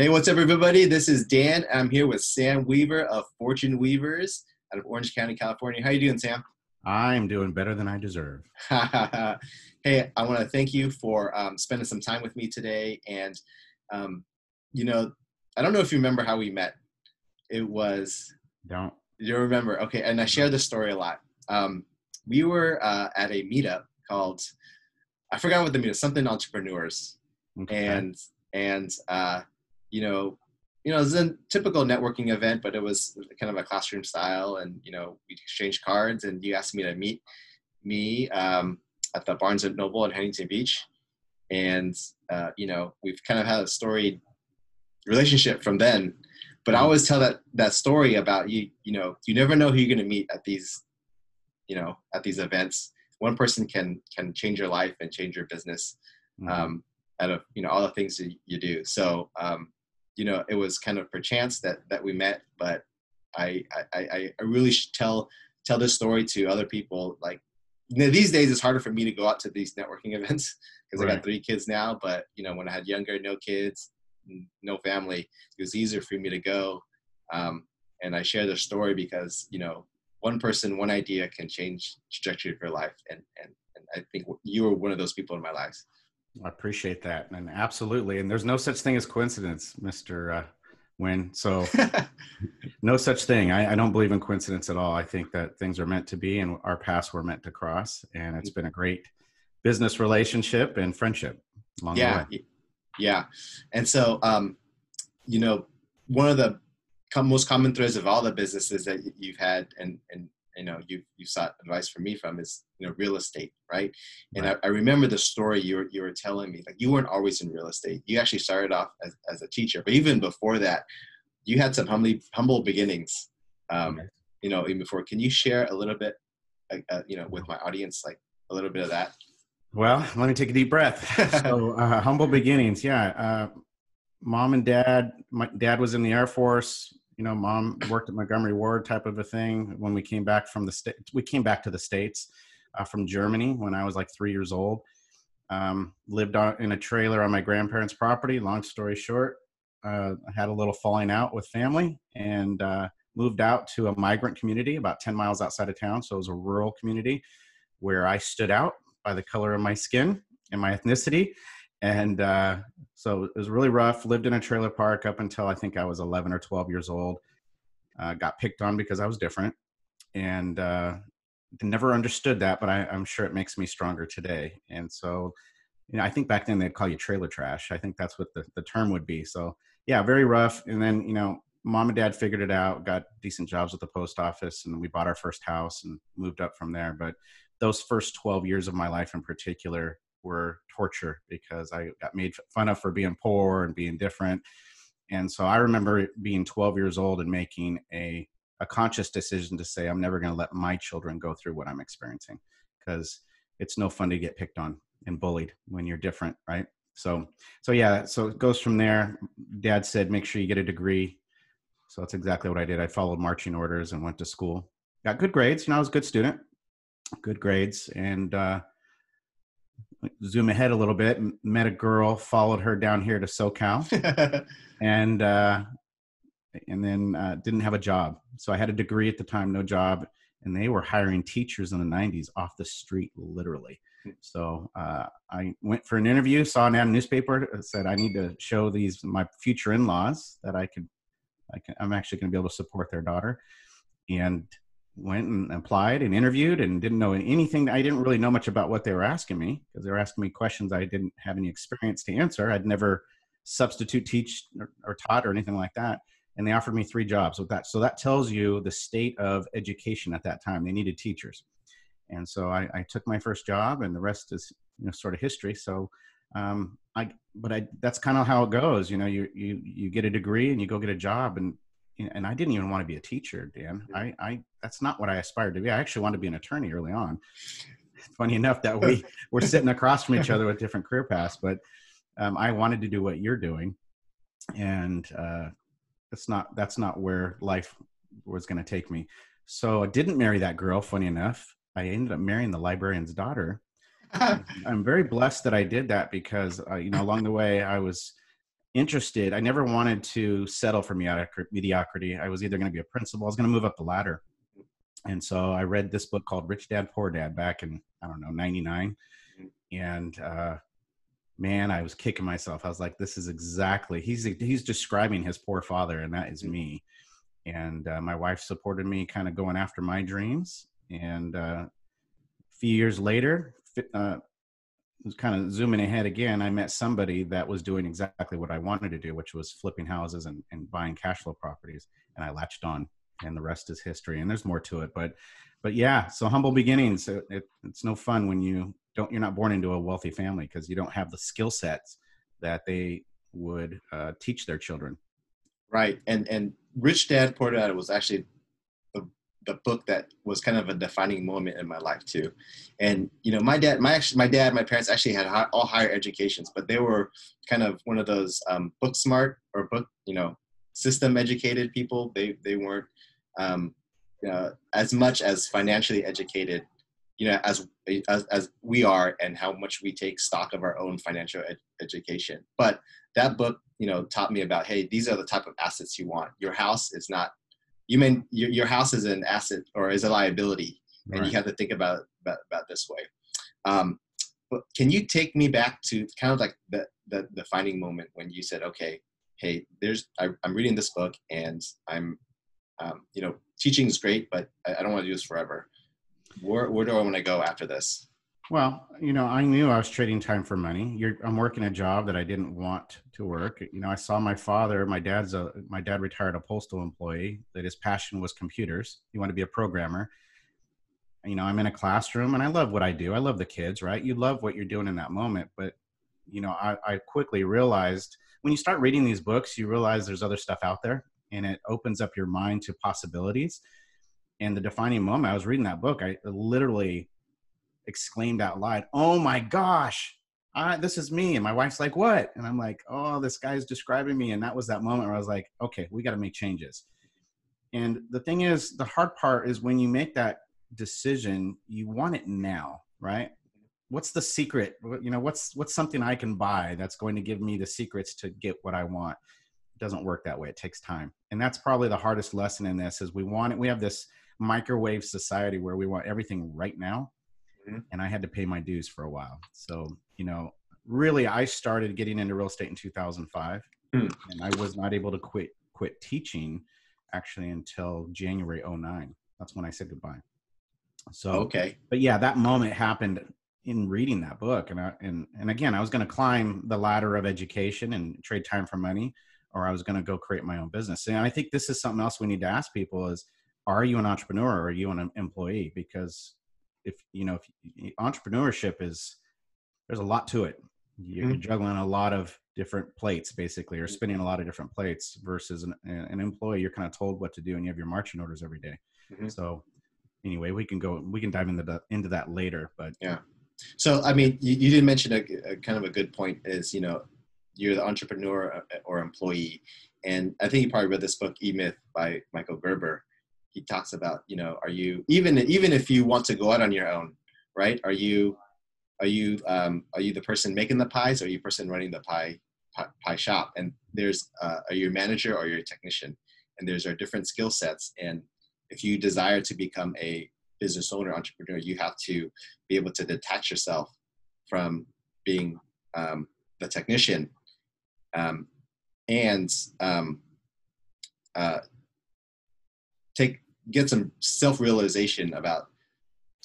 Hey, what's up, everybody? This is Dan. I'm here with Sam Weaver of Fortune Weavers out of Orange County, California. How you doing, Sam? I'm doing better than I deserve. hey, I want to thank you for um, spending some time with me today. And, um, you know, I don't know if you remember how we met. It was. Don't. You remember? Okay. And I share this story a lot. Um, we were uh, at a meetup called, I forgot what the meetup, something entrepreneurs. Okay. And, and, uh, you know, you know, it was a typical networking event, but it was kind of a classroom style. And you know, we exchanged cards, and you asked me to meet me um, at the Barnes and Noble in Huntington Beach, and uh, you know, we've kind of had a storied relationship from then. But I mm-hmm. always tell that that story about you. You know, you never know who you're going to meet at these, you know, at these events. One person can can change your life and change your business. Mm-hmm. Um, out of you know all the things that you do. So um, you know, it was kind of perchance that that we met, but I I, I really should tell tell this story to other people. Like you know, these days, it's harder for me to go out to these networking events because right. I got three kids now. But you know, when I had younger, no kids, no family, it was easier for me to go. Um, and I share the story because you know, one person, one idea can change trajectory of your life, and and and I think you were one of those people in my lives. I appreciate that, and absolutely. And there's no such thing as coincidence, Mister uh, Win. So, no such thing. I, I, don't believe in coincidence at all. I think that things are meant to be, and our paths were meant to cross. And it's been a great business relationship and friendship along yeah, the way. Yeah, and so um, you know, one of the most common threads of all the businesses that you've had, and and you know you you sought advice from me from is you know real estate right? And right. I, I, remember the story you were you were telling me like you weren't always in real estate. You actually started off as, as a teacher but even before that you had some humbly humble beginnings um, you know even before. Can you share a little bit uh, you know with my audience like a little bit of that? Well let me take a deep breath. So uh, humble beginnings yeah uh, mom and dad my dad was in the air force you know, mom worked at Montgomery Ward type of a thing. When we came back from the state, we came back to the states uh, from Germany when I was like three years old. Um, lived on, in a trailer on my grandparents' property. Long story short, uh, I had a little falling out with family and uh, moved out to a migrant community about 10 miles outside of town. So it was a rural community where I stood out by the color of my skin and my ethnicity and uh, so it was really rough. Lived in a trailer park up until i think i was 11 or 12 years old. Uh, got picked on because i was different. And uh, never understood that but I, i'm sure it makes me stronger today. And so you know i think back then they'd call you trailer trash. I think that's what the, the term would be. So yeah very rough. And then you know mom and dad figured it out got decent jobs at the post office and we bought our first house and moved up from there. But those first 12 years of my life in particular were torture because I got made fun of for being poor and being different. And so I remember being 12 years old and making a, a conscious decision to say, I'm never going to let my children go through what I'm experiencing because it's no fun to get picked on and bullied when you're different, right? So, so yeah, so it goes from there. Dad said, make sure you get a degree. So that's exactly what I did. I followed marching orders and went to school. Got good grades. You know, I was a good student, good grades, and uh, zoom ahead a little bit, met a girl, followed her down here to SoCal, and uh, and then uh, didn't have a job. So I had a degree at the time, no job, and they were hiring teachers in the '90s off the street, literally. So uh, I went for an interview, saw an ad in newspaper, said I need to show these my future in-laws that I could, I can, I'm actually going to be able to support their daughter, and went and applied and interviewed and didn't know anything. I didn't really know much about what they were asking me because they were asking me questions I didn't have any experience to answer. I'd never substitute teach or, or taught or anything like that. And they offered me three jobs with that. So that tells you the state of education at that time. They needed teachers. And so I, I took my first job and the rest is, you know, sort of history. So um, I, but I, that's kind of how it goes. You know, you, you, you get a degree and you go get a job and and I didn't even want to be a teacher, Dan. I, I that's not what I aspired to be. I actually wanted to be an attorney early on. Funny enough that we were sitting across from each other with different career paths, but um, I wanted to do what you're doing, and uh, that's not that's not where life was going to take me. So I didn't marry that girl. Funny enough, I ended up marrying the librarian's daughter. I'm very blessed that I did that because uh, you know along the way I was interested. I never wanted to settle for mediocrity. I was either going to be a principal, I was going to move up the ladder. And so I read this book called Rich Dad Poor Dad back in, I don't know, 99. And uh, man, I was kicking myself. I was like, this is exactly, he's, he's describing his poor father, and that is me. And uh, my wife supported me kind of going after my dreams. And uh, a few years later, uh, kind of zooming ahead again, I met somebody that was doing exactly what I wanted to do, which was flipping houses and, and buying cash flow properties. And I latched on, and the rest is history. And there's more to it, but but yeah. So humble beginnings. It, it, it's no fun when you don't. You're not born into a wealthy family because you don't have the skill sets that they would uh, teach their children. Right, and and Rich Dad Poor Dad was actually the book that was kind of a defining moment in my life too. And you know, my dad, my actually, my dad, my parents actually had high, all higher educations, but they were kind of one of those um, book smart or book, you know, system educated people. They they weren't um, uh, as much as financially educated, you know, as, as as we are, and how much we take stock of our own financial ed- education. But that book, you know, taught me about hey, these are the type of assets you want. Your house is not you mean your, your house is an asset or is a liability and right. you have to think about about, about this way um, but can you take me back to kind of like the, the the defining moment when you said okay hey there's I, am reading this book and i'm um, you know teaching is great but i, I don't want to do this forever where, where do i want to go after this well, you know, I knew I was trading time for money. You're, I'm working a job that I didn't want to work. You know, I saw my father. My dad's a my dad retired a postal employee. That his passion was computers. He wanted to be a programmer. You know, I'm in a classroom and I love what I do. I love the kids, right? You love what you're doing in that moment, but you know, I, I quickly realized when you start reading these books, you realize there's other stuff out there, and it opens up your mind to possibilities. And the defining moment, I was reading that book. I literally exclaimed out loud, "Oh my gosh, I, this is me!" And my wife's like, "What?" And I'm like, "Oh, this guy's describing me." And that was that moment where I was like, "Okay, we got to make changes." And the thing is, the hard part is when you make that decision, you want it now, right? What's the secret? You know, what's what's something I can buy that's going to give me the secrets to get what I want? It doesn't work that way. It takes time, and that's probably the hardest lesson in this. Is we want it. We have this microwave society where we want everything right now mm-hmm. and I had to pay my dues for a while. So, you know, really, I started getting into real estate in 2005, mm. and I was not able to quit quit teaching actually until January 09. That's when I said goodbye. So, okay, but yeah, that moment happened in reading that book, and I, and and again, I was going to climb the ladder of education and trade time for money, or I was going to go create my own business. And I think this is something else we need to ask people: is are you an entrepreneur or are you an employee? Because if you know if entrepreneurship is there's a lot to it you're mm-hmm. juggling a lot of different plates basically or spinning a lot of different plates versus an, an employee you're kind of told what to do and you have your marching orders every day. Mm-hmm. so anyway we can go we can dive into that into that later but yeah so i mean you, you did mention a, a, kind of a good point is you know you're the entrepreneur uh, or employee and i think you probably read this book e-myth by michael gerber he talks about you know are you even even if you want to go out on your own right? Are you are you um, are you the person making the pies or are you the person running the pie pie, pie shop? And there's uh, are you a manager or you're technician? And there's are different skill sets. And if you desire to become a business owner entrepreneur you have to be able to detach yourself from being um, the technician. Um, and um, uh, take get some self realization about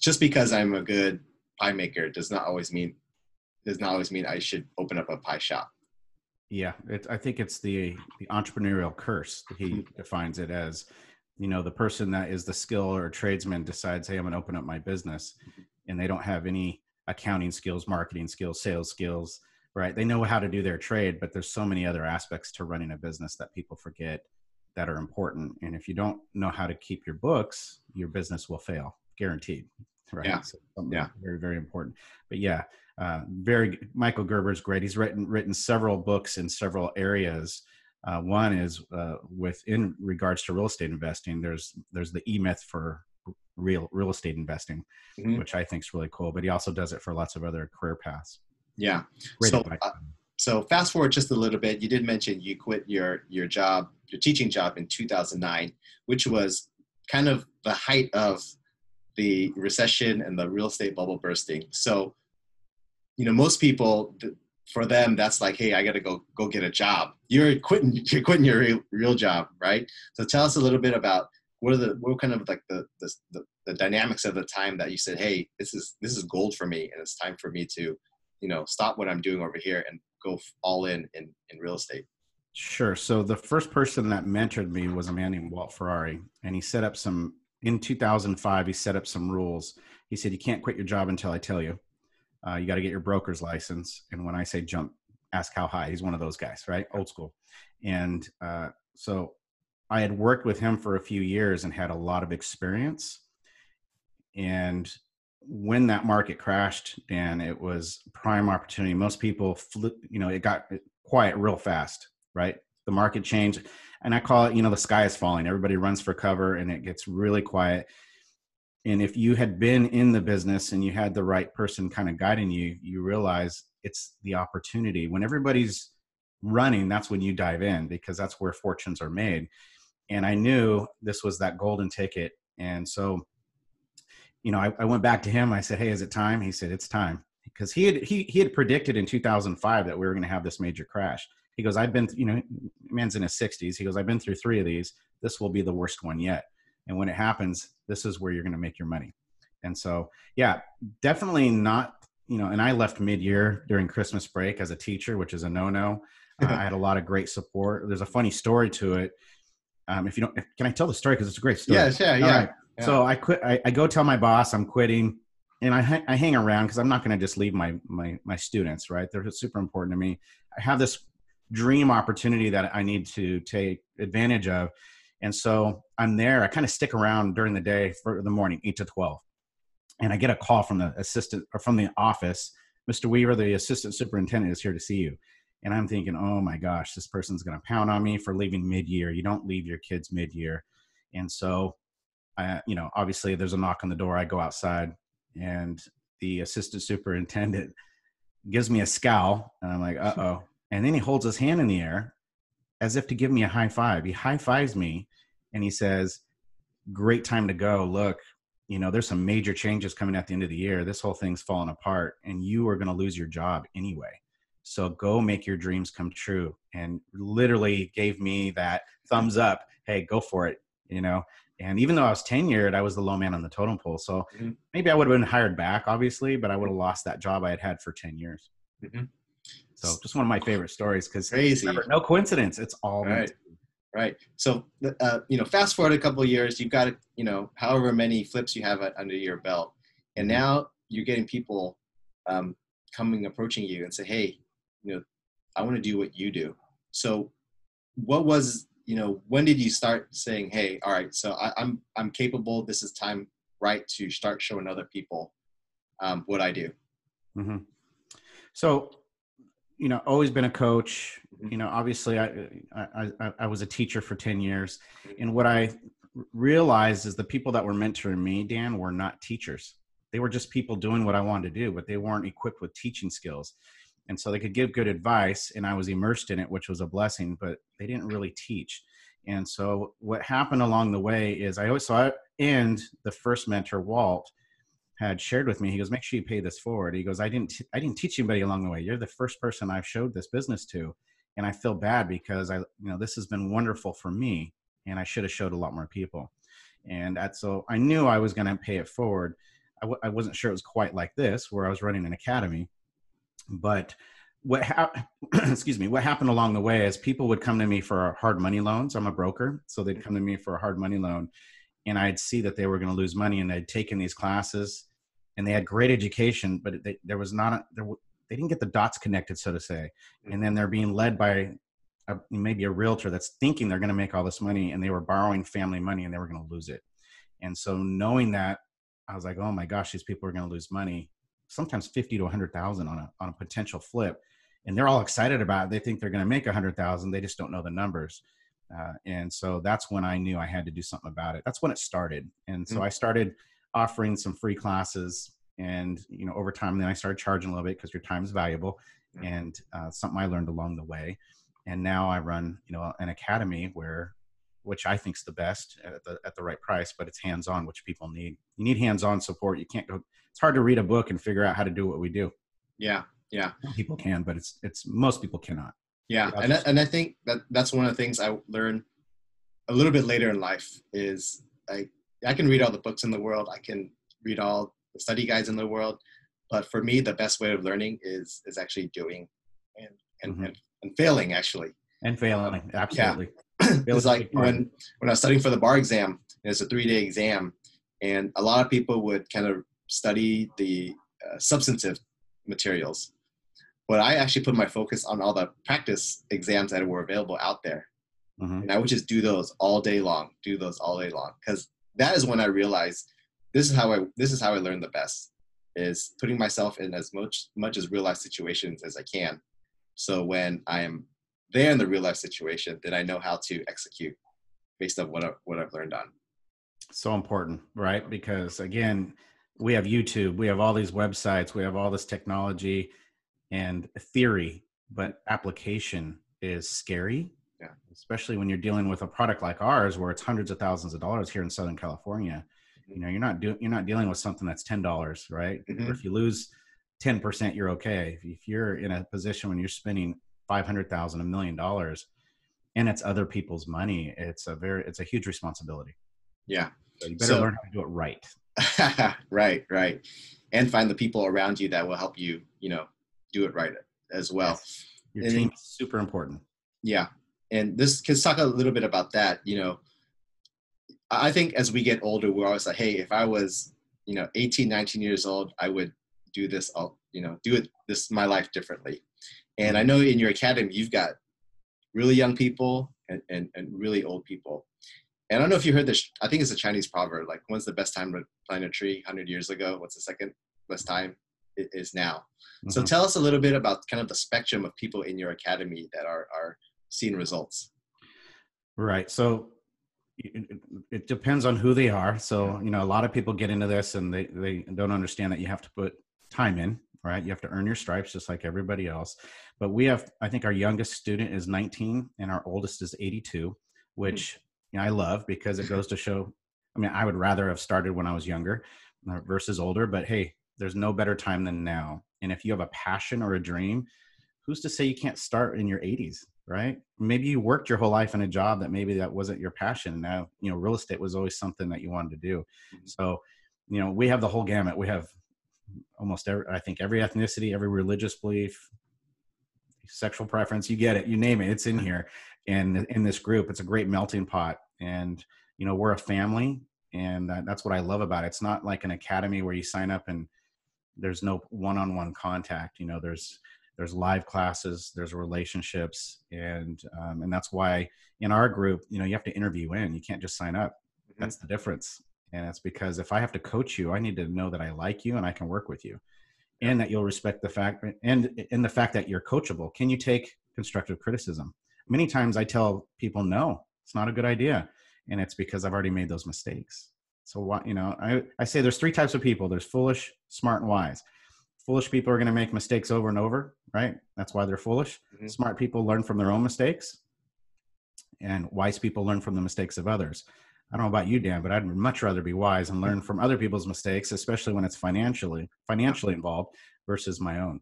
just because I'm a good pie maker does not always mean does not always mean I should open up a pie shop. Yeah, it, I think it's the the entrepreneurial curse. He mm-hmm. defines it as, you know, the person that is the skill or tradesman decides, hey, I'm going to open up my business, and they don't have any accounting skills, marketing skills, sales skills, right? They know how to do their trade, but there's so many other aspects to running a business that people forget that are important. And if you don't know how to keep your books, your business will fail, guaranteed. Right. Yeah. So yeah. Very, very important. But yeah, uh, very Michael Gerber's great. He's written written several books in several areas. Uh, one is uh, within regards to real estate investing. There's there's the E Myth for real real estate investing, mm-hmm. which I think is really cool. But he also does it for lots of other career paths. Yeah. Great so, so fast forward just a little bit. You did mention you quit your your job, your teaching job in 2009, which was kind of the height of the recession and the real estate bubble bursting. So, you know, most people for them that's like, hey, I got to go go get a job. You're quitting you're quitting your real, real job, right? So tell us a little bit about what are the what kind of like the, the the the dynamics of the time that you said, hey, this is this is gold for me, and it's time for me to, you know, stop what I'm doing over here and go all in in, in real estate. Sure. So the first person that mentored me was a man named Walt Ferrari, and he set up some in 2005. He set up some rules. He said you can't quit your job until I tell you. Uh, you got to get your broker's license, and when I say jump, ask how high. He's one of those guys, right? Old school. And uh, so I had worked with him for a few years and had a lot of experience. And when that market crashed, Dan, it was prime opportunity. Most people, flew, you know, it got quiet real fast, right? The market changed, and I call it, you know, the sky is falling. Everybody runs for cover, and it gets really quiet. And if you had been in the business and you had the right person kind of guiding you, you realize it's the opportunity. When everybody's running, that's when you dive in because that's where fortunes are made. And I knew this was that golden ticket. And so you know, I, I went back to him. I said, "Hey, is it time?" He said, "It's time," because he had he he had predicted in 2005 that we were going to have this major crash. He goes, "I've been, you know, man's in his 60s. He goes, I've been through three of these. This will be the worst one yet. And when it happens, this is where you're going to make your money." And so, yeah, definitely not. You know, and I left mid-year during Christmas break as a teacher, which is a no-no. uh, I had a lot of great support. There's a funny story to it. Um, if you don't, can I tell the story because it's a great story? Yeah, yeah, yeah. Right. So I quit. I, I, go tell my boss I'm quitting, and I I hang around because I'm not going to just leave my my my students. Right, they're super important to me. I have this dream opportunity that I need to take advantage of, and so I'm there. I kind of stick around during the day for the morning, eight to twelve, and I get a call from the assistant or from the office. Mr. Weaver, the assistant superintendent, is here to see you. And I'm thinking, oh my gosh, this person's going to pound on me for leaving mid year. You don't leave your kids mid year. And so I, you know, obviously there's a knock on the door. I go outside and the assistant superintendent gives me a scowl and I'm like, uh oh. And then he holds his hand in the air as if to give me a high five. He high fives me and he says, Great time to go. Look, you know, there's some major changes coming at the end of the year. This whole thing's falling apart and you are going to lose your job anyway. So go make your dreams come true. And literally gave me that thumbs up. Hey, go for it. You know, and even though I was tenured, I was the low man on the totem pole. So mm-hmm. maybe I would have been hired back, obviously, but I would have lost that job I had had for 10 years. Mm-hmm. So just one of my favorite stories because no coincidence. It's all right. Right. So, uh, you know, fast forward a couple of years, you've got, you know, however many flips you have under your belt. And mm-hmm. now you're getting people um, coming, approaching you and say, hey, you know, I want to do what you do. So what was you know when did you start saying hey all right so I, am I'm, I'm capable this is time right to start showing other people um, what i do mm-hmm. so you know always been a coach mm-hmm. you know obviously I, I, I i was a teacher for 10 years mm-hmm. and what i realized is the people that were mentoring me dan were not teachers they were just people doing what i wanted to do but they weren't equipped with teaching skills and so they could give good advice and i was immersed in it which was a blessing but they didn't really teach. And so what happened along the way is i always saw it and the first mentor walt had shared with me he goes make sure you pay this forward. He goes i didn't t- i didn't teach anybody along the way. You're the first person i've showed this business to and i feel bad because i you know this has been wonderful for me and i should have showed a lot more people. And that so i knew i was going to pay it forward. I w- I wasn't sure it was quite like this where i was running an academy but what ha- excuse me what happened along the way is people would come to me for hard money loans. I'm a broker so they'd come to me for a hard money loan and i'd see that they were going to lose money and they'd taken these classes and they had great education but they, there was not a, there, they didn't get the dots connected so to say. And then they're being led by a, maybe a realtor that's thinking they're going to make all this money and they were borrowing family money and they were going to lose it. And so knowing that i was like oh my gosh these people are going to lose money sometimes 50 to 100,000 on a, on a potential flip. And they're all excited about it. They think they're going to make 100,000. They just don't know the numbers. Uh, and so that's when I knew I had to do something about it. That's when it started. And so mm-hmm. I started offering some free classes and, you know, over time, then I started charging a little bit because your time is valuable. mm-hmm. and uh, something I learned along the way. And now I run, you know, an academy where, which I think is the best at the at the right price, but it's hands on, which people need. You need hands on support. You can't go. It's hard to read a book and figure out how to do what we do. Yeah, yeah. People can, but it's it's most people cannot. Yeah, and I, and I think that that's one of the things I learned a little bit later in life is I I can read all the books in the world. I can read all the study guides in the world, but for me, the best way of learning is is actually doing and and, mm-hmm. and, and, failing actually. And failing, absolutely. It was like when when I was studying for the bar exam. It's a three day exam, and a lot of people would kind of study the uh, substantive materials, but I actually put my focus on all the practice exams that were available out there, mm-hmm. and I would just do those all day long. Do those all day long because that is when I realized this is how I this is how I learn the best is putting myself in as much much as real life situations as I can. So when I am there in the real life situation, then I know how to execute based on what I've, what I've learned on. So important, right? Because again, we have YouTube, we have all these websites, we have all this technology and theory, but application is scary. Yeah. Especially when you're dealing with a product like ours where it's hundreds of thousands of dollars here in Southern California you know you're not doing you're not dealing with something that's ten dollars right mm-hmm. if you lose 10% you're okay if you're in a position when you're spending 500000 a million dollars and it's other people's money it's a very it's a huge responsibility. Yeah. So you better so, learn how to do it right. Right right. And find the people around you that will help you you know do it right as well. Yes. your team is super important. Yeah. And this can talk a little bit about that you know. I think as we get older, we're always like, hey, if I was, you know, 18, 19 years old, I would do this, I'll, you know, do it this my life differently. And I know in your academy, you've got really young people and, and, and really old people. And I don't know if you heard this, I think it's a Chinese proverb, like, when's the best time to plant a tree 100 years ago? What's the second best time? It is now. Mm-hmm. So tell us a little bit about kind of the spectrum of people in your academy that are, are seeing results. Right. So it, depends on who they are. So, you know, a lot of people get into this and they, they don't understand that you have to put time in, right? You have to earn your stripes just like everybody else. But we have, I think our youngest student is 19 and our oldest is 82, which you know, I love because it goes to show. I mean, I would rather have started when I was younger uh, versus older, but hey, there's no better time than now. And if you have a passion or a dream, who's to say you can't start in your 80s? right maybe you worked your whole life in a job that maybe that wasn't your passion now you know real estate was always something that you wanted to do mm-hmm. so you know we have the whole gamut we have almost every i think every ethnicity every religious belief sexual preference you get it you name it it's in here. And in this group it's a great melting pot. And you know we're a family and that's what i love about it. It's not like an academy where you sign up and there's no one-on-one contact you know there's there's live classes there's relationships and um, and that's why in our group you know you have to interview in you can't just sign up. Mm-hmm. that's the difference and it's because if i have to coach you i need to know that i like you and i can work with you. And that you'll respect the fact and in the fact that you're coachable. Can you take constructive criticism? Many times i tell people no it's not a good idea. And it's because i've already made those mistakes. So what you know i, I say there's three types of people. There's foolish smart and wise. Foolish people are going to make mistakes over and over right? That's why they're foolish. Mm-hmm. smart people learn from their own mistakes and wise people learn from the mistakes of others i don't know about you dan but i'd much rather be wise and learn from other people's mistakes especially when it's financially financially involved versus my own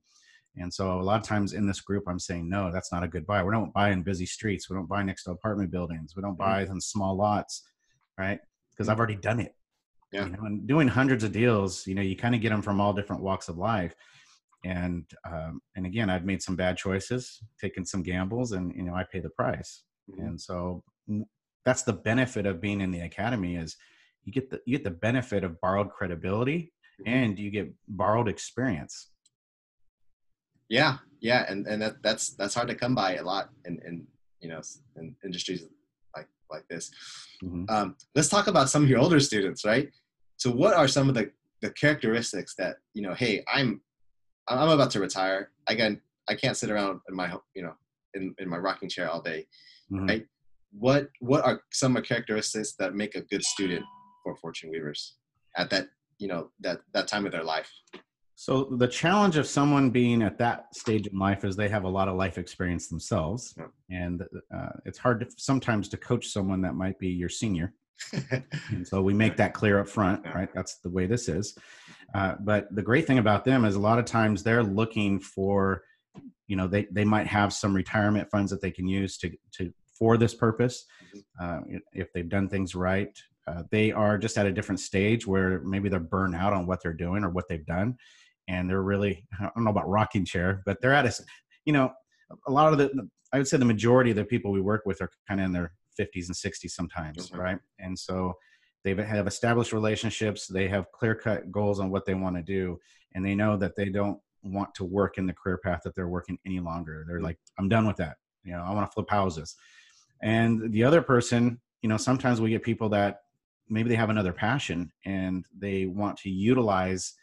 and so a lot of times in this group i'm saying no that's not a good buy we don't buy in busy streets we don't buy next to apartment buildings we don't mm-hmm. buy in small lots right because i've already done it yeah. You know, and doing hundreds of deals, you know, you kind of get them from all different walks of life. And um, and again, I've made some bad choices, taken some gambles, and you know, I pay the price. Mm-hmm. And so that's the benefit of being in the academy is you get the you get the benefit of borrowed credibility mm-hmm. and you get borrowed experience. Yeah, yeah, and and that that's that's hard to come by a lot in in you know in industries like like this. Mm-hmm. Um, let's talk about some of your older students, right? So what are some of the, the characteristics that, you know, hey, I'm I'm about to retire. I can I can't sit around in my you know in, in my rocking chair all day. Mm-hmm. Right? What what are some of the characteristics that make a good student for Fortune Weavers at that you know that that time of their life? So the challenge of someone being at that stage in life is they have a lot of life experience themselves, yeah. and uh, it's hard to, sometimes to coach someone that might be your senior. and so we make that clear up front, right? That's the way this is. Uh, but the great thing about them is a lot of times they're looking for, you know, they they might have some retirement funds that they can use to to for this purpose. Mm-hmm. Uh, if they've done things right, uh, they are just at a different stage where maybe they're burned out on what they're doing or what they've done and they're really I don't know about rocking chair, but they're at a you know a lot of the I would say the majority of the people we work with are kind of in their 50s and 60s sometimes, mm-hmm. right? And so they have established relationships, they have clear cut goals on what they want to do, and they know that they don't want to work in the career path that they're working any longer. They're mm-hmm. like, I'm done with that. You know, I want to flip houses. And the other person, you know, sometimes we get people that maybe they have another passion and they want to utilize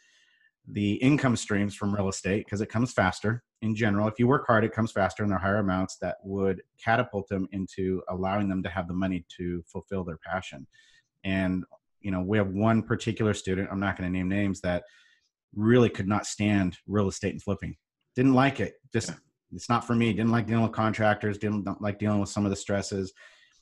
the income streams from real estate because it comes faster in general. If you work hard, it comes faster and they're higher amounts that would catapult them into allowing them to have the money to fulfill their passion. And, you know, we have one particular student, I'm not going to name names, that really could not stand real estate and flipping. Didn't like it. Just, yeah. It's not for me. Didn't like dealing with contractors, didn't like dealing with some of the stresses,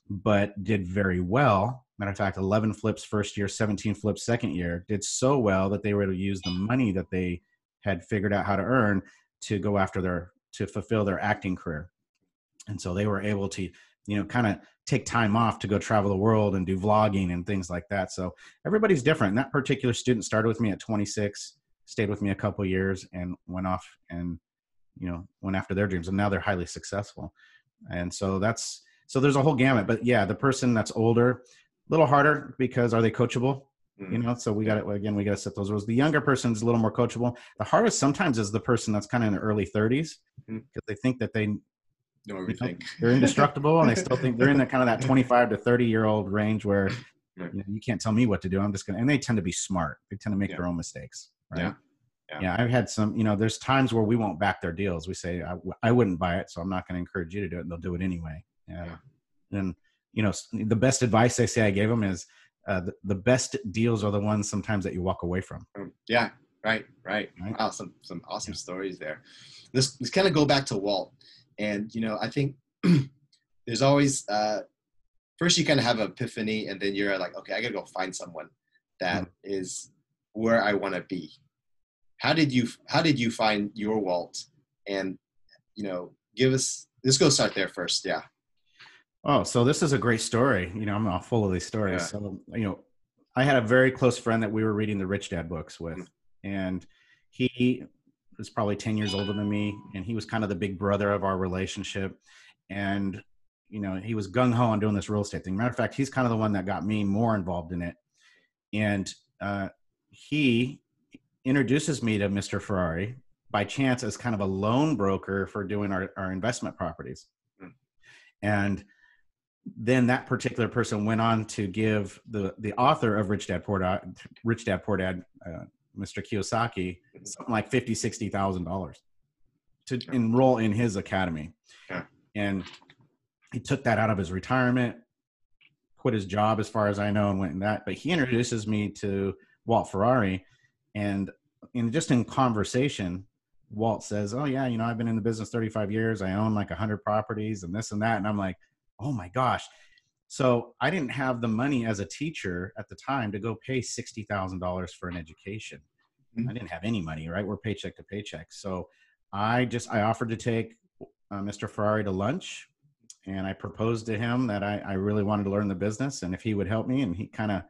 but did very well Matter of fact, 11 flips first year, 17 flips second year, did so well that they were able to use the money that they had figured out how to earn to go after their to fulfill their acting career. And so they were able to, you know, kind of take time off to go travel the world and do vlogging and things like that. So everybody's different. And that particular student started with me at 26, stayed with me a couple years and went off and, you know, went after their dreams. And now they're highly successful. And so that's so there's a whole gamut. But yeah, the person that's older, a little harder because are they coachable? Mm-hmm. You know, so we got it again. We got to set those rules. The younger person is a little more coachable. The hardest sometimes is the person that's kind of in the early 30s because mm-hmm. they think that they know everything. You know, they're indestructible, and they still think they're in that kind of that 25 to 30 year old range where you, know, you, can't tell me what to do. I'm just gonna. And they tend to be smart. They tend to make yeah. their own mistakes. Right? Yeah. Yeah. Yeah. I've had some. You know, there's times where we won't back their deals. We say I, I wouldn't buy it, so I'm not going to encourage you to do it, and they'll do it anyway. Yeah. yeah. And you know the best advice they say i gave them is uh, the, the, best deals are the ones sometimes that you walk away from mm, yeah right right, right? wow some some awesome yeah. stories there let's, let's kind of go back to walt and you know i think there's always uh, first you kind of have an epiphany and then you're like okay i gotta go find someone that mm. is where i want to be how did you how did you find your walt and you know give us let's go start there first yeah Oh, so this is a great story. You know, I'm all full of these stories. Yeah. So, you know, I had a very close friend that we were reading the Rich Dad books with, mm-hmm. and he was probably 10 years older than me, and he was kind of the big brother of our relationship. And, you know, he was gung ho on doing this real estate thing. Matter of fact, he's kind of the one that got me more involved in it. And uh, he introduces me to Mr. Ferrari by chance as kind of a loan broker for doing our, our investment properties. Mm. And then that particular person went on to give the the author of Rich Dad Poor Dad, Rich Dad Poor Dad, uh, Mr. Kiyosaki, mm-hmm. something like fifty, sixty thousand dollars to enroll in his academy, yeah. and he took that out of his retirement, quit his job as far as I know, and went in that. But he introduces me to Walt Ferrari, and in just in conversation, Walt says, "Oh yeah, you know I've been in the business 35 years. I own like 100 properties and this and that." And I'm like oh my gosh. So I didn't have the money as a teacher at the time to go pay $60,000 for an education. Mm-hmm. I didn't have any money, right? We're paycheck to paycheck. So I just, I offered to take uh, Mr. Ferrari to lunch and I proposed to him that I, I really wanted to learn the business and if he would help me and he kind of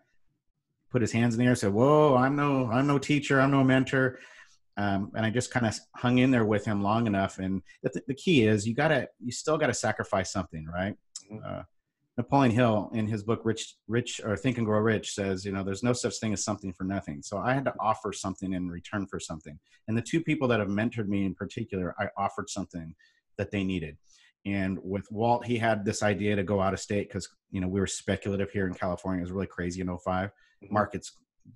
put his hands in the air said, whoa, I'm no, I'm no teacher. I'm no mentor. Um, and I just kind of hung in there with him long enough. And the, the key is you gotta, you still gotta sacrifice something, right? Mm-hmm. Uh, Napoleon Hill, in his book "Rich, Rich or Think and Grow Rich," says, "You know, there's no such thing as something for nothing." So I had to offer something in return for something. And the two people that have mentored me in particular, I offered something that they needed. And with Walt, he had this idea to go out of state because you know we were speculative here in California. It was really crazy in 05. Mm-hmm. Markets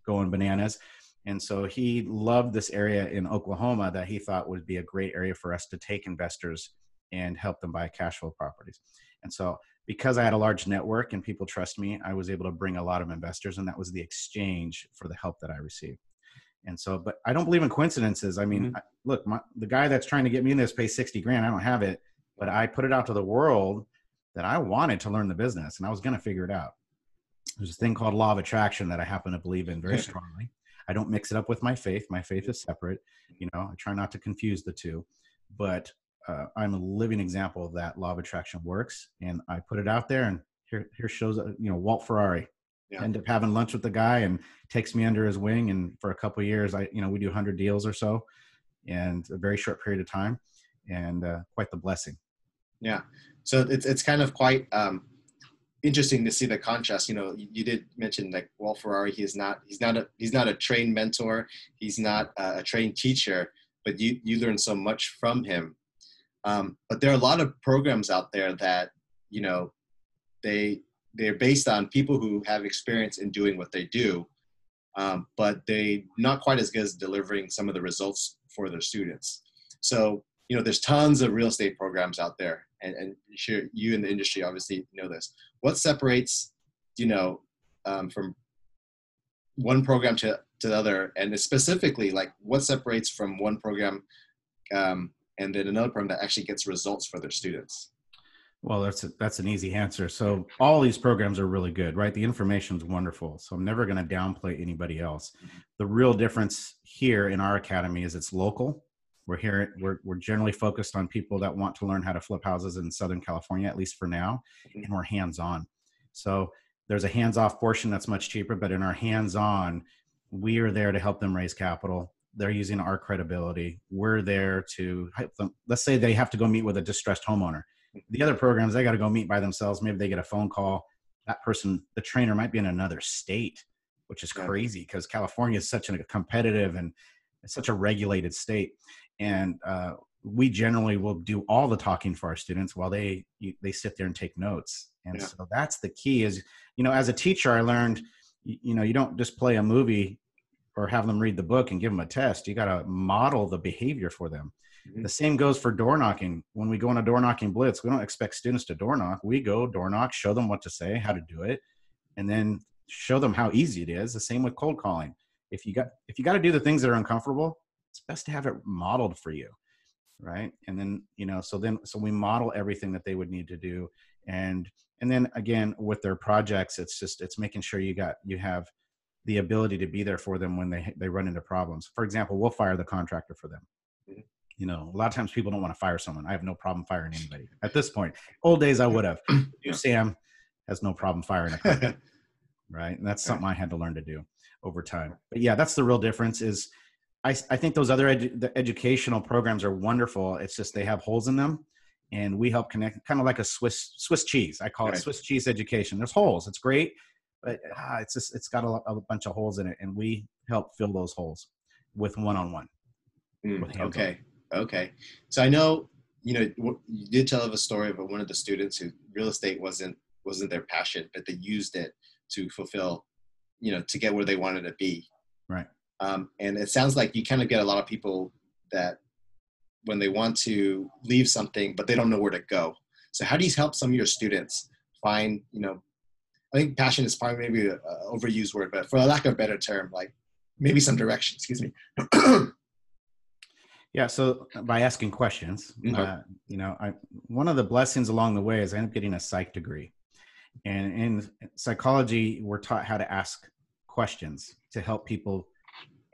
going bananas. And so he loved this area in Oklahoma that he thought would be a great area for us to take investors and help them buy cash flow properties. And so, because I had a large network and people trust me, I was able to bring a lot of investors, and that was the exchange for the help that I received. And so, but I don't believe in coincidences. I mean, Mhm. I, look, my, the guy that's trying to get me in this pays 60 grand. I don't have it, but I put it out to the world that I wanted to learn the business and I was going to figure it out. There's a thing called law of attraction that I happen to believe in very strongly. I don't mix it up with my faith. My faith is separate. You know, I try not to confuse the two, but uh, I'm a living example of that law of attraction works. And I put it out there and here, here shows, uh, you know, Walt Ferrari, Yeah. end up having lunch with the guy and takes me under his wing and for a couple of years i you know we do 100 deals or so and a very short period of time and uh, quite the blessing Yeah. So it's it's kind of quite um, interesting to see the contrast. You know, you, you did mention like Walt Ferrari. He is not he's not a he's not a trained mentor. He's not a, a trained teacher. But you you learn so much from him. Um, but there are a lot of programs out there that you know they they're based on people who have experience in doing what they do, um, but they not quite as good as delivering some of the results for their students. So you know, there's tons of real estate programs out there, and, and sure, you in the industry obviously know this. What separates, you know, um, from one program to, to the other, and specifically, like, what separates from one program um, and then another program that actually gets results for their students? well that's a, that's an easy answer. So all these programs are really good right? The information's wonderful so i'm never going to downplay anybody else. The real difference here in our academy is it's local we're here we're, we're generally focused on people that want to learn how to flip houses in southern california at least for now mm-hmm. and we're hands on so there's a hands off portion that's much cheaper but in our hands on we are there to help them raise capital. They're using our credibility. We're there to help them. Let's say they have to go meet with a distressed homeowner. Mm-hmm. The other programs they got to go meet by themselves. Maybe they get a phone call. That person the trainer might be in another state which is crazy because california is such a competitive and such a regulated state and uh, we generally will do all the talking for our students while they they sit there and take notes. And Yeah. so that's the key is you know as a teacher i learned you, know you don't just play a movie or have them read the book and give them a test. You got to model the behavior for them. Mhm. the same goes for door knocking. When we go on a door knocking blitz we don't expect students to door knock. We go door knock show them what to say how to do it and then show them how easy it is. The same with cold calling. If you got if you got to do the things that are uncomfortable it's best to have it modeled for you right? And then you know so then so we model everything that they would need to do. And and then again with their projects it's just it's making sure you got you have the ability to be there for them when they they run into problems. For example we'll fire the contractor for them. Mhm. you know a lot of times people don't want to fire someone. I have no problem firing anybody. At this point old days i would have. You sam has no problem firing a contractor right? And that's something i had to learn to do over time. But yeah that's the real difference is i, I think those other edu- the educational programs are wonderful it's just they have holes in them and we help connect kind of like a swiss swiss cheese i call it swiss cheese education there's holes it's great but ah, it's just it's got a, a bunch of holes in it and we help fill those holes with one-on-one Mm, with hands-on. okay, okay. So I know you know you did tell of a story of one of the students who real estate wasn't wasn't their passion, but they used it to fulfill, you know, to get where they wanted to be. Right. Um, and it sounds like you kind of get a lot of people that when they want to leave something, but they don't know where to go. So how do you help some of your students find, you know, I think passion is probably maybe an overused word, but for a lack of a better term, like maybe some direction. Excuse me. Yeah, so by asking questions, Okay. uh, you know, I one of the blessings along the way is I ended up getting a psych degree, and in psychology, we're taught how to ask questions to help people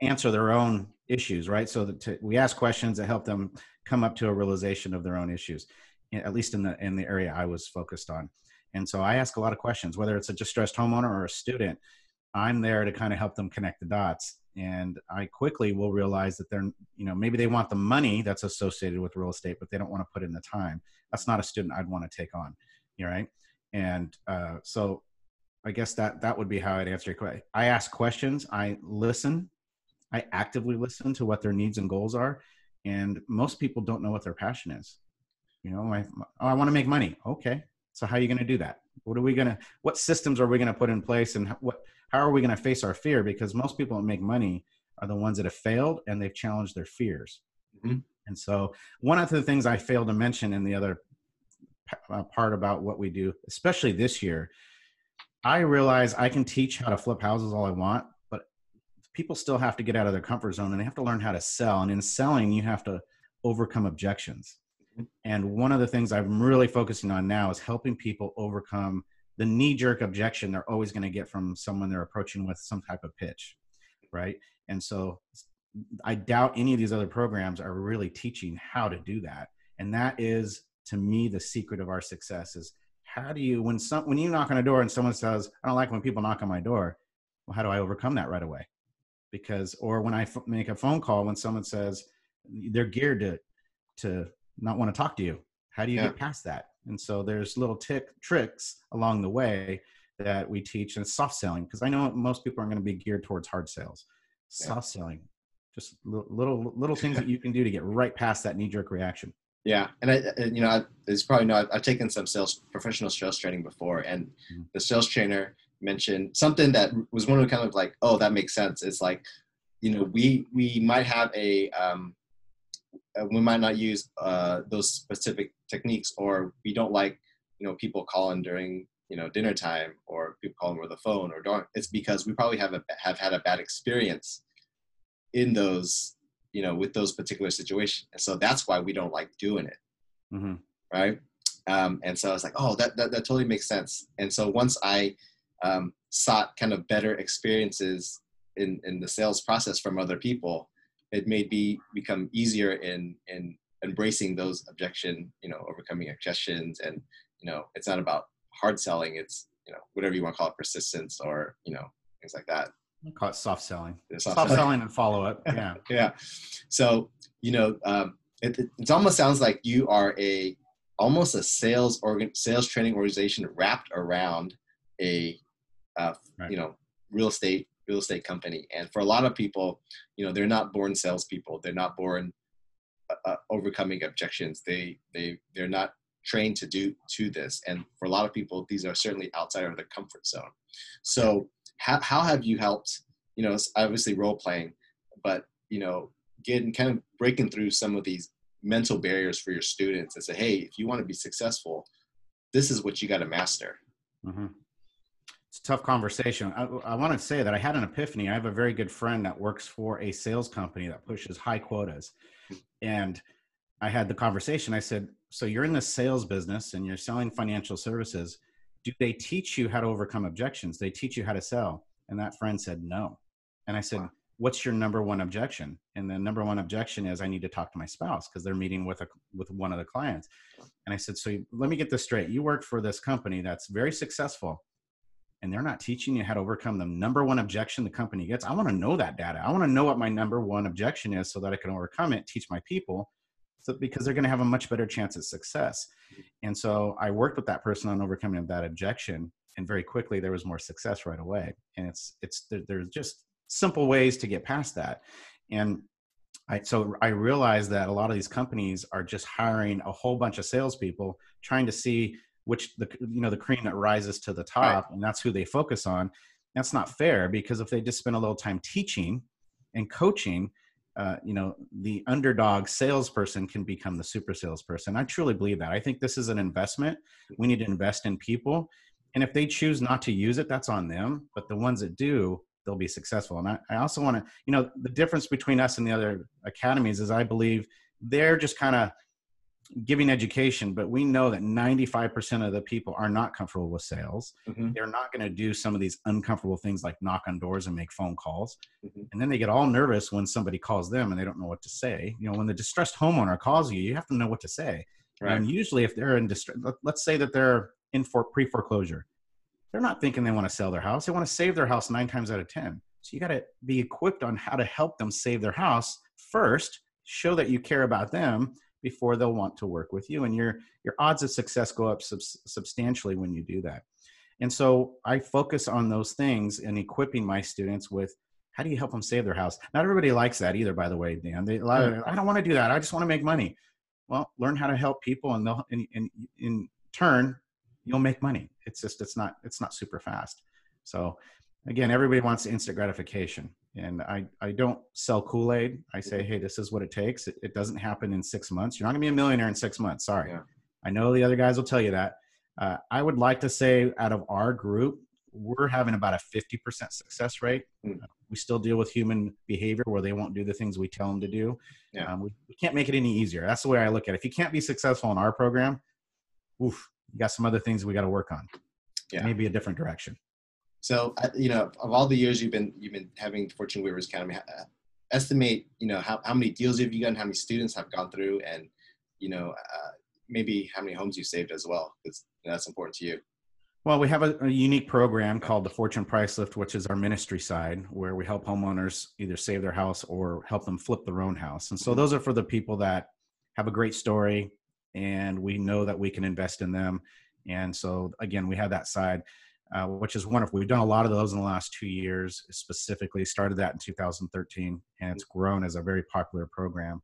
answer their own issues, right? So that to, we ask questions that help them come up to a realization of their own issues, at least in the in the area I was focused on. And so I ask a lot of questions, whether it's a distressed homeowner or a student. I'm there to kind of help them connect the dots and i quickly will realize that they're you know maybe they want the money that's associated with real estate but they don't want to put in the time that's not a student i'd want to take on you right and uh, so i guess that that would be how i'd answer your question i ask questions i listen i actively listen to what their needs and goals are and most people don't know what their passion is. You know I, oh, I want to make money. Okay so how are you going to do that? What are we going to what systems are we going to put in place and what how are we going to face our fear? Because most people that make money are the ones that have failed and they've challenged their fears. Mhm. and so one of the things i failed to mention in the other uh, part about what we do especially this year i realize i can teach how to flip houses all i want people still have to get out of their comfort zone and they have to learn how to sell. And in selling, you have to overcome objections. Mm-hmm. And one of the things I'm really focusing on now is helping people overcome the knee jerk objection they're always going to get from someone they're approaching with some type of pitch. Right. And so I doubt any of these other programs are really teaching how to do that. And that is to me the secret of our success is how do you when some when you knock on a door and someone says i don't like when people knock on my door well how do i overcome that right away because or when I f- make a phone call when someone says they're geared to to not want to talk to you. How do you yeah. get past that? And so there's little tick tricks along the way that we teach and soft selling because i know most people aren't going to be geared towards hard sales. Soft selling. Just little little things that you can do to get right past that knee jerk reaction. Yeah, and I, you know, it's probably know I've, I've, taken some sales, professional sales training before, and mm-hmm. the sales trainer mentioned something that was one of the kind of like, oh, that makes sense. It's like, you know, we we might have a, um, uh, we might not use uh, those specific techniques, or we don't like, you know, people calling during you know dinner time, or people calling over the phone, or don't. It's because we probably have a, have had a bad experience in those you know, with those particular situations. And so that's why we don't like doing it. Mm-hmm. Right. Um, and so I was like, oh, that, that, that totally makes sense. And so once I um, sought kind of better experiences in, in the sales process from other people, it made me become easier in, in embracing those objection, you know, overcoming objections. And, you know, it's not about hard selling. It's, you know, whatever you want to call it, persistence or, you know, things like that. I call it soft selling. Soft, soft selling and follow up. Yeah. yeah. So, you know, um, it, it, it, almost sounds like you are a almost a sales organ sales training organization wrapped around a uh, right. you know real estate real estate company. And for a lot of people you know they're not born salespeople. They're not born uh, uh overcoming objections. They they they're not trained to do to this. And for a lot of people these are certainly outside of their comfort zone. So how, how have you helped you know obviously role playing but you know getting kind of breaking through some of these mental barriers for your students and say hey if you want to be successful this is what you got to master. Mm-hmm. It's a tough conversation. I, I want to say that i had an epiphany. I have a very good friend that works for a sales company that pushes high quotas. And i had the conversation. I said so you're in the sales business and you're selling financial services. Do they teach you how to overcome objections? They teach you how to sell. And that friend said no. And i said what's your number one objection? And the number one objection is i need to talk to my spouse because they're meeting with a with one of the clients. And i said so let me get this straight. You work for this company that's very successful and they're not teaching you how to overcome the number one objection the company gets i want to know that data i want to know what my number one objection is so that i can overcome it teach my people so because they're going to have a much better chance at success. And so I worked with that person on overcoming that objection, and very quickly there was more success right away. And it's it's there, there's just simple ways to get past that. And I, so I realized that a lot of these companies are just hiring a whole bunch of salespeople, trying to see which the you know the cream that rises to the top, right. and that's who they focus on. That's not fair because if they just spend a little time teaching and coaching, uh, you know the underdog salesperson can become the super salesperson i truly believe that i think this is an investment we need to invest in people and if they choose not to use it that's on them but the ones that do they'll be successful and i, I also want to you know the difference between us and the other academies is i believe they're just kind of giving education, but we know that 95% of the people are not comfortable with sales. Mm-hmm. They're not going to do some of these uncomfortable things like knock on doors and make phone calls. Mm-hmm. And then they get all nervous when somebody calls them and they don't know what to say. You know, when the distressed homeowner calls you, you have to know what to say. Right. And usually, if they're in distress, let's say that they're in for pre foreclosure, they're not thinking they want to sell their house. They want to save their house nine times out of 10. So you got to be equipped on how to help them save their house first, show that you care about them before they'll want to work with you and your your odds of success go up sub- substantially when you do that. And so i focus on those things and equipping my students with how do you help them save their house? Not everybody likes that either by the way dan. They, of, mm. i don't want to do that. I just want to make money. Well learn how to help people and they'll in, in, in turn you'll make money. It's just it's not it's not super fast. So again everybody wants instant gratification and I, I don't sell Kool-Aid. I say, hey, this is what it takes. It, it doesn't happen in six months. You're not gonna be a millionaire in six months. Sorry. Yeah. I know the other guys will tell you that. Uh, I would like to say out of our group, we're having about a 50% success rate. Mm. we still deal with human behavior where they won't do the things we tell them to do. Yeah. Um, we, we, can't make it any easier. That's the way I look at it. If you can't be successful in our program, oof, you got some other things we got to work on. Yeah. Maybe a different direction. So, you know, of all the years you've been you've been having Fortune Weavers Academy, uh, estimate, you know, how, how many deals have you gotten, how many students have gone through, and you know, uh, maybe how many homes you saved as well, because that's important to you. Well, we have a, a, unique program called the Fortune Price Lift, which is our ministry side, where we help homeowners either save their house or help them flip their own house. And so mm-hmm. those are for the people that have a great story and we know that we can invest in them. And so, again, we have that side, uh, which is wonderful. We've done a lot of those in the last two years, specifically started that in 2013, and it's grown as a very popular program.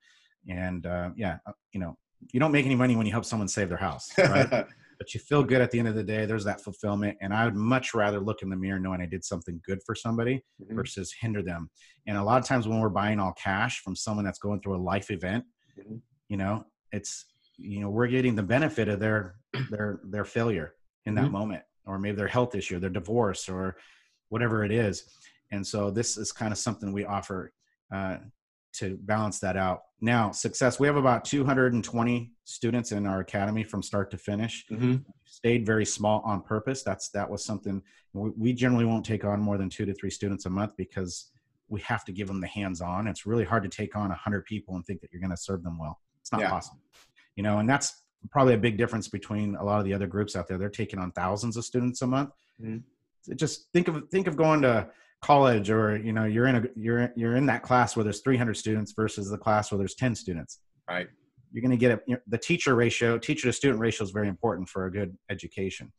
And uh, yeah, uh, you know, you don't make any money when you help someone save their house, right? but you feel good at the end of the day. There's that fulfillment. And I would much rather look in the mirror knowing I did something good for somebody mm-hmm. versus hinder them. And a lot of times when we're buying all cash from someone that's going through a life event, mm-hmm. you know, it's, you know, we're getting the benefit of their, their, their failure in that mm-hmm. moment, or maybe their health issue, their divorce or whatever it is. And so this is kind of something we offer uh, to balance that out. Now, success, we have about 220 students in our academy from start to finish. Mm-hmm. Stayed very small on purpose. That's that was something we, we, generally won't take on more than two to three students a month because we have to give them the hands-on. It's really hard to take on 100 people and think that you're going to serve them well. It's not yeah. possible, you know. And that's probably a big difference between a lot of the other groups out there. They're taking on thousands of students a month. Mm-hmm. Just think of think of going to college or you know you're in a you're you're in that class where there's 300 students versus the class where there's 10 students right you're going to get a, you know, the teacher ratio teacher to student ratio is very important for a good education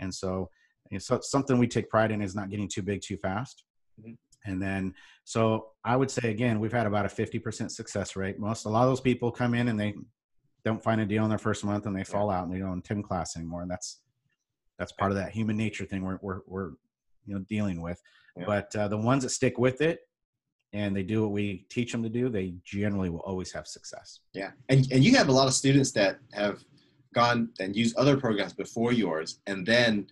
and so, you know, so something we take pride in is not getting too big too fast mm-hmm. and then so i would say again we've had about a 50% success rate most a lot of those people come in and they don't find a deal in their first month and they fall out and they don't attend class anymore. And that's that's part of that human nature thing we're, we're, we're you know dealing with. Yeah. but uh, the ones that stick with it and they do what we teach them to do they generally will always have success. Yeah. And, and you have a lot of students that have gone and used other programs before yours and then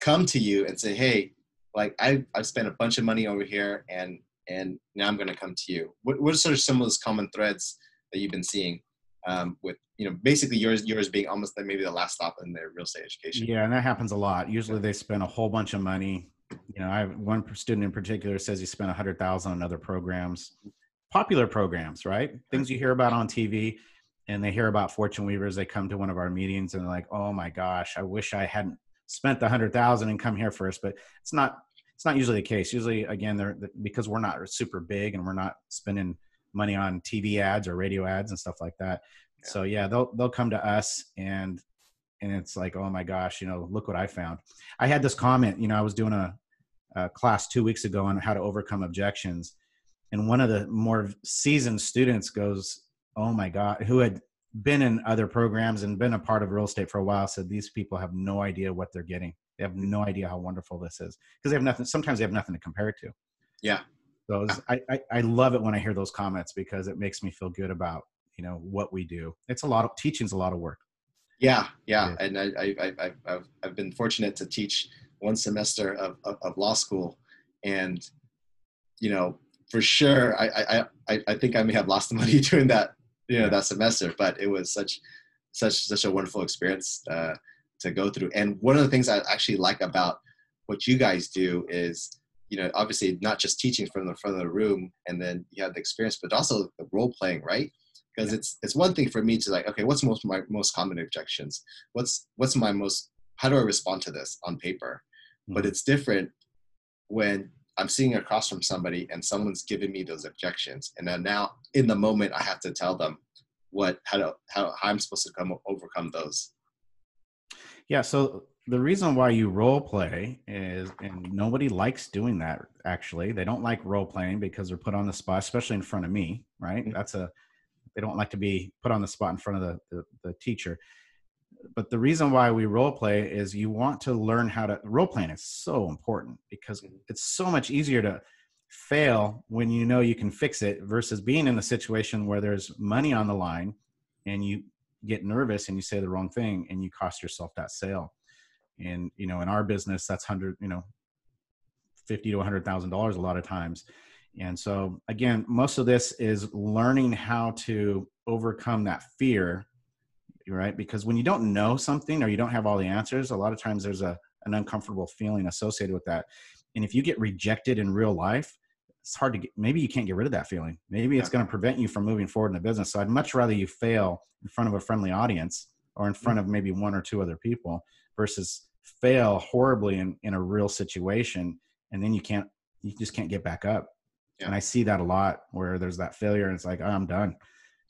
come to you and say hey like I, i've spent a bunch of money over here and and now i'm going to come to you. What, what are sort of some of those common threads that you've been seeing um, with you know basically yours yours being almost like maybe the last stop in their real estate education yeah and that happens a lot usually they spend a whole bunch of money you know, I have one student in particular says he spent a hundred thousand on other programs, popular programs, right? Things you hear about on TV, and they hear about fortune weavers. They come to one of our meetings and they're like, "Oh my gosh, I wish I hadn't spent the hundred thousand and come here first." But it's not. It's not usually the case. Usually, again, they're because we're not super big and we're not spending money on TV ads or radio ads and stuff like that. Yeah. So yeah, they'll they'll come to us and and it's like oh my gosh you know look what i found. I had this comment you know i was doing a, a, class two weeks ago on how to overcome objections and one of the more seasoned students goes oh my god who had been in other programs and been a part of real estate for a while said these people have no idea what they're getting. They have no idea how wonderful this is. Because they have nothing sometimes they have nothing to compare it to. Yeah. Those I, I, I love it when i hear those comments because it makes me feel good about you know what we do it's a lot of teaching's a lot of work yeah, yeah, and I, I, I, I've, I've been fortunate to teach one semester of, of, of law school, and you know, for sure, I, I, I think I may have lost the money during that, you know, that semester, but it was such, such, such a wonderful experience uh, to go through. And one of the things I actually like about what you guys do is, you know, obviously not just teaching from the front of the room, and then you have the experience, but also the role playing, right? Because yeah. it's it's one thing for me to like okay what's most my most common objections what's what's my most how do i respond to this on paper mm-hmm. but it's different when i'm sitting across from somebody and someone's giving me those objections and then now in the moment i have to tell them what how to how, how i'm supposed to come overcome those yeah so the reason why you role play is and nobody likes doing that actually they don't like role playing because they're put on the spot especially in front of me right mm-hmm. that's a they don't like to be put on the spot in front of the, the, the teacher but the reason why we role play is you want to learn how to role playing is so important because mm-hmm. it's so much easier to fail when you know you can fix it versus being in a situation where there's money on the line and you get nervous and you say the wrong thing and you cost yourself that sale and you know in our business that's 100 you know fifty to hundred thousand dollars a lot of times. And so again, most of this is learning how to overcome that fear, right? Because when you don't know something or you don't have all the answers, a lot of times there's a an uncomfortable feeling associated with that. And if you get rejected in real life, it's hard to get maybe you can't get rid of that feeling. Maybe it's going to prevent you from moving forward in the business. So I'd much rather you fail in front of a friendly audience or in front mm. of maybe one or two other people versus fail horribly in, in a real situation and then you can't you just can't get back up yeah. and i see that a lot where there's that failure and it's like oh, i'm done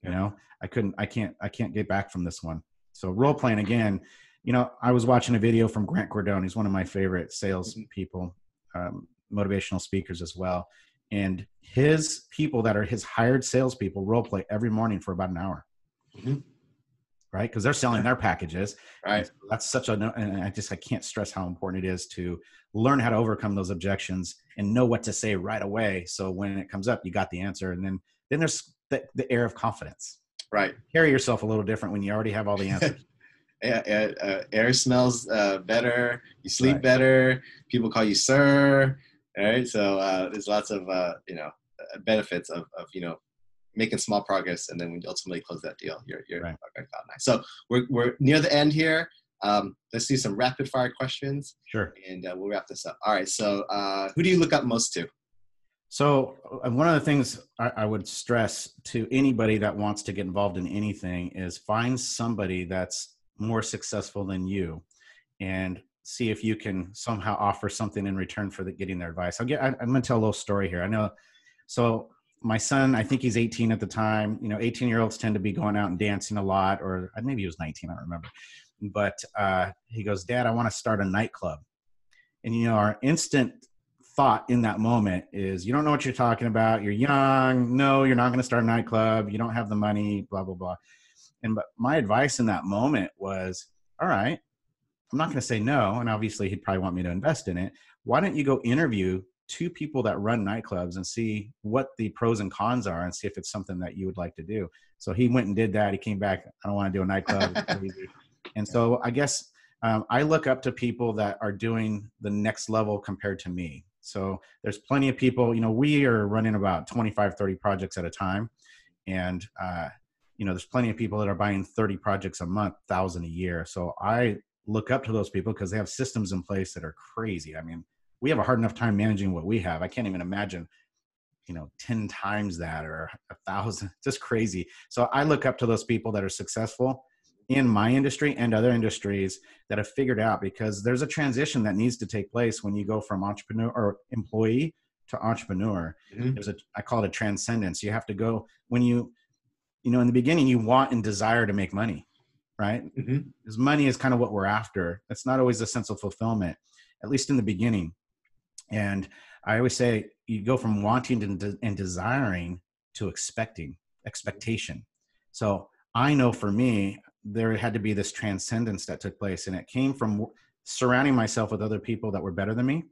you know? I couldn't i can't i can't get back from this one. So role playing again you know i was watching a video from grant cardone. He's one of my favorite sales mm-hmm. people um, motivational speakers as well. And his people that are his hired salespeople role play every morning for about an hour. Mm-hmm right? Because they're selling their packages. Right. that's such a, and I just I can't stress how important it is to learn how to overcome those objections and know what to say right away. So when it comes up, you got the answer, and then then there's the, the air of confidence. Right. Carry yourself a little different when you already have all the answers. yeah, uh, air smells uh, better. You sleep right. better. People call you sir. All right. So uh, there's lots of uh, you know benefits of, of you know making small progress, and then you ultimately close that deal, you're you're right. cloud nine. So we're we're near the end here. Um, let's do some rapid fire questions. Sure. And uh, we'll wrap this up. All right. So uh, who do you look up most to? So uh, one of the things I, I would stress to anybody that wants to get involved in anything is find somebody that's more successful than you, and see if you can somehow offer something in return for the, getting their advice. I'll get. I, I'm going to tell a little story here. I know. So my son, I think he's 18 at the time. You know, 18 year olds tend to be going out and dancing a lot, or uh, maybe he was 19, I don't remember. But uh, he goes, Dad, I want to start a nightclub. And, you know, our instant thought in that moment is, you don't know what you're talking about. You're young. No, you're not going to start a nightclub. You don't have the money, blah, blah, blah. And but my advice in that moment was, all right, I'm not going to say no. And obviously, he'd probably want me to invest in it. Why don't you go interview two people that run nightclubs and see what the pros and cons are and see if it's something that you would like to do. So he went and did that. He came back. I don't want to do a nightclub. and so I guess um, I look up to people that are doing the next level compared to me. So there's plenty of people, you know, we are running about 25, 30 projects at a time. And, uh, you know, there's plenty of people that are buying 30 projects a month, thousand a year. So I look up to those people because they have systems in place that are crazy. I mean, we have a hard enough time managing what we have. I can't even imagine, you know, 10 times that or a thousand, just crazy. So I look up to those people that are successful in my industry and other industries that have figured out because there's a transition that needs to take place when you go from entrepreneur or employee to entrepreneur. Mm-hmm. There's a, I call it a transcendence. You have to go when you, you know, in the beginning, you want and desire to make money, right? Mm-hmm. Because money is kind of what we're after. That's not always a sense of fulfillment, at least in the beginning and I always say you go from wanting to, and desiring to expecting, expectation. So I know for me, there had to be this transcendence that took place, and it came from surrounding myself with other people that were better than me,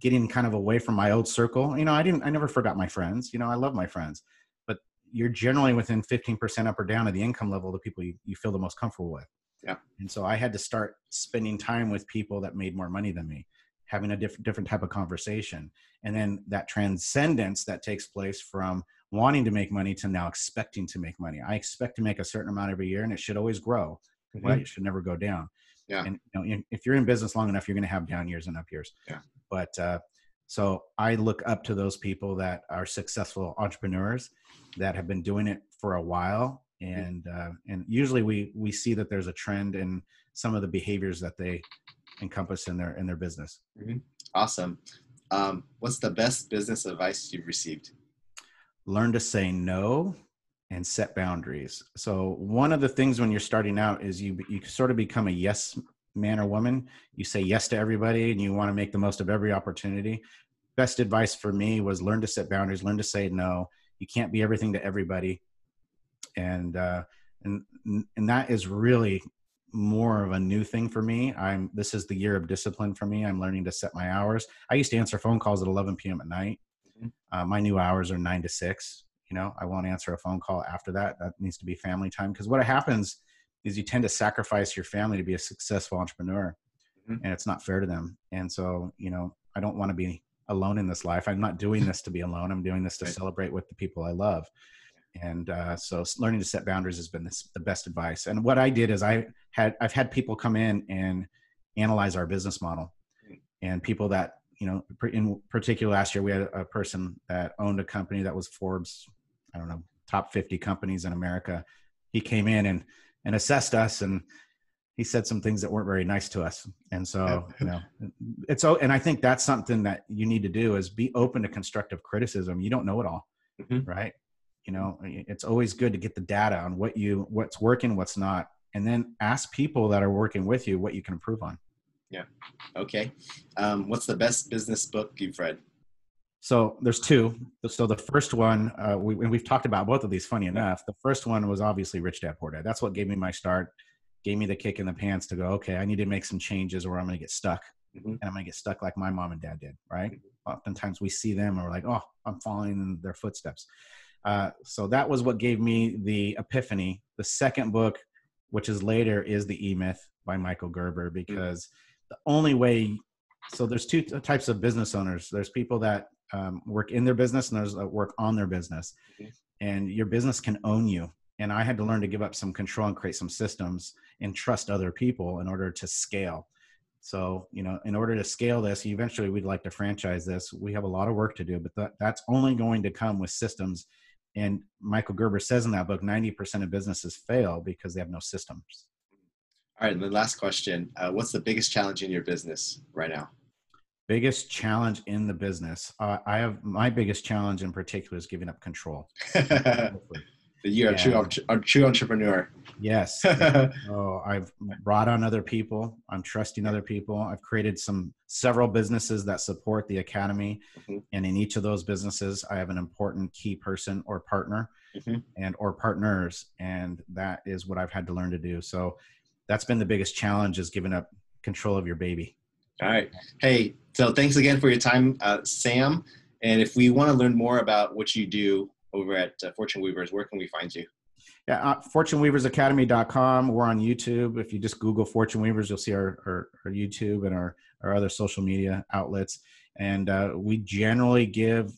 getting kind of away from my old circle. You know, I didn't, I never forgot my friends. You know, I love my friends, but you're generally within 15% up or down of the income level of the people you, you feel the most comfortable with. Yeah. And so I had to start spending time with people that made more money than me having a different different type of conversation. And then that transcendence that takes place from wanting to make money to now expecting to make money. I expect to make a certain amount every year and it should always grow mm-hmm. right? It should never go down. Yeah. And you know if you're in business long enough you're going to have down years and up years. Yeah. But uh, so i look up to those people that are successful entrepreneurs that have been doing it for a while. Mm-hmm. and uh, and usually we we see that there's a trend in some of the behaviors that they encompass in their in their business. Mm-hmm. Awesome. Um, what's the best business advice you've received? Learn to say no and set boundaries. So one of the things when you're starting out is you you sort of become a yes man or woman. You say yes to everybody and you want to make the most of every opportunity. Best advice for me was learn to set boundaries, learn to say no. You can't be everything to everybody. And uh and and that is really more of a new thing for me. I'm this is the year of discipline for me. I'm learning to set my hours. I used to answer phone calls at 11 p.m. at night. Mm-hmm. Uh, my new hours are nine to six. You know, I won't answer a phone call after that. That needs to be family time because what happens is you tend to sacrifice your family to be a successful entrepreneur, mm-hmm. and it's not fair to them. And so, you know, I don't want to be alone in this life. I'm not doing this to be alone. I'm doing this to Right. celebrate with the people I love. And uh, so learning to set boundaries has been this, the best advice. And what I did is I had, I've had people come in and analyze our business model and people that, you know, in particular last year, we had a person that owned a company that was Forbes, I don't know, top 50 companies in America. He came in and, and assessed us and he said some things that weren't very nice to us. And so, you know, it's, and I think that's something that you need to do is be open to constructive criticism. You don't know it all, Mhm. right? You know, it's always good to get the data on what you, what's working, what's not, and then ask people that are working with you what you can improve on. Yeah. Okay. Um, what's the best business book you've read? So there's two. So the first one, uh, we, and we've talked about both of these. Funny enough, the first one was obviously Rich Dad Poor Dad. That's what gave me my start, gave me the kick in the pants to go. Okay, I need to make some changes, or I'm going to get stuck, Mhm. and I'm going to get stuck like my mom and dad did. Right? Oftentimes we see them, and we're like, oh, I'm following in their footsteps. Uh, so that was what gave me the epiphany. The second book, which is later, is the E Myth by Michael Gerber, because the only way so there's two t- types of business owners. There's people that um, work in their business and there's that work on their business. Mhm. and your business can own you. And i had to learn to give up some control and create some systems and trust other people in order to scale. So you know in order to scale this eventually we'd like to franchise this. We have a lot of work to do but that, that's only going to come with systems and michael gerber says in that book 90% of businesses fail because they have no systems All right. And the last question uh, What's the biggest challenge in your business right now? biggest challenge in the business uh, i have my biggest challenge in particular is giving up control that you're a, true, Yeah. a true entrepreneur. yes oh i've brought on other people i'm trusting other people i've created some several businesses that support the academy Mhm. and in each of those businesses i have an important key person or partner Mhm. and or partners and that is what i've had to learn to do so that's been the biggest challenge is giving up control of your baby All right. Hey, so thanks again for your time, uh, Sam. And if we want to learn more about what you do over at uh, Fortune Weavers, where can we find you? Yeah, uh, FortuneWeaversAcademy.com. We're on YouTube. If you just Google Fortune Weavers, you'll see our, our, our YouTube and our, our other social media outlets. And uh, we generally give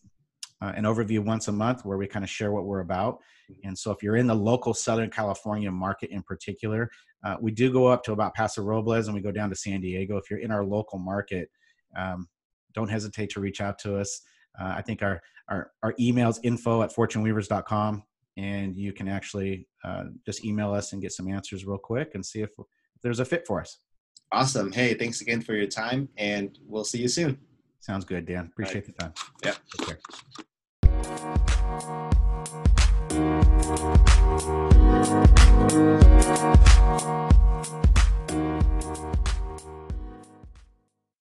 uh, an overview once a month where we kind of share what we're about. And so if you're in the local Southern California market in particular, uh, we do go up to about Paso Robles and we go down to San Diego. If you're in our local market, um, don't hesitate to reach out to us. Uh, I think our, our, our email's info at fortuneweavers.com. And you can actually uh, just email us and get some answers real quick and see if, if there's a fit for us. Awesome. Hey, thanks again for your time, and we'll see you soon. Sounds good, Dan. Appreciate right. the time. Yeah.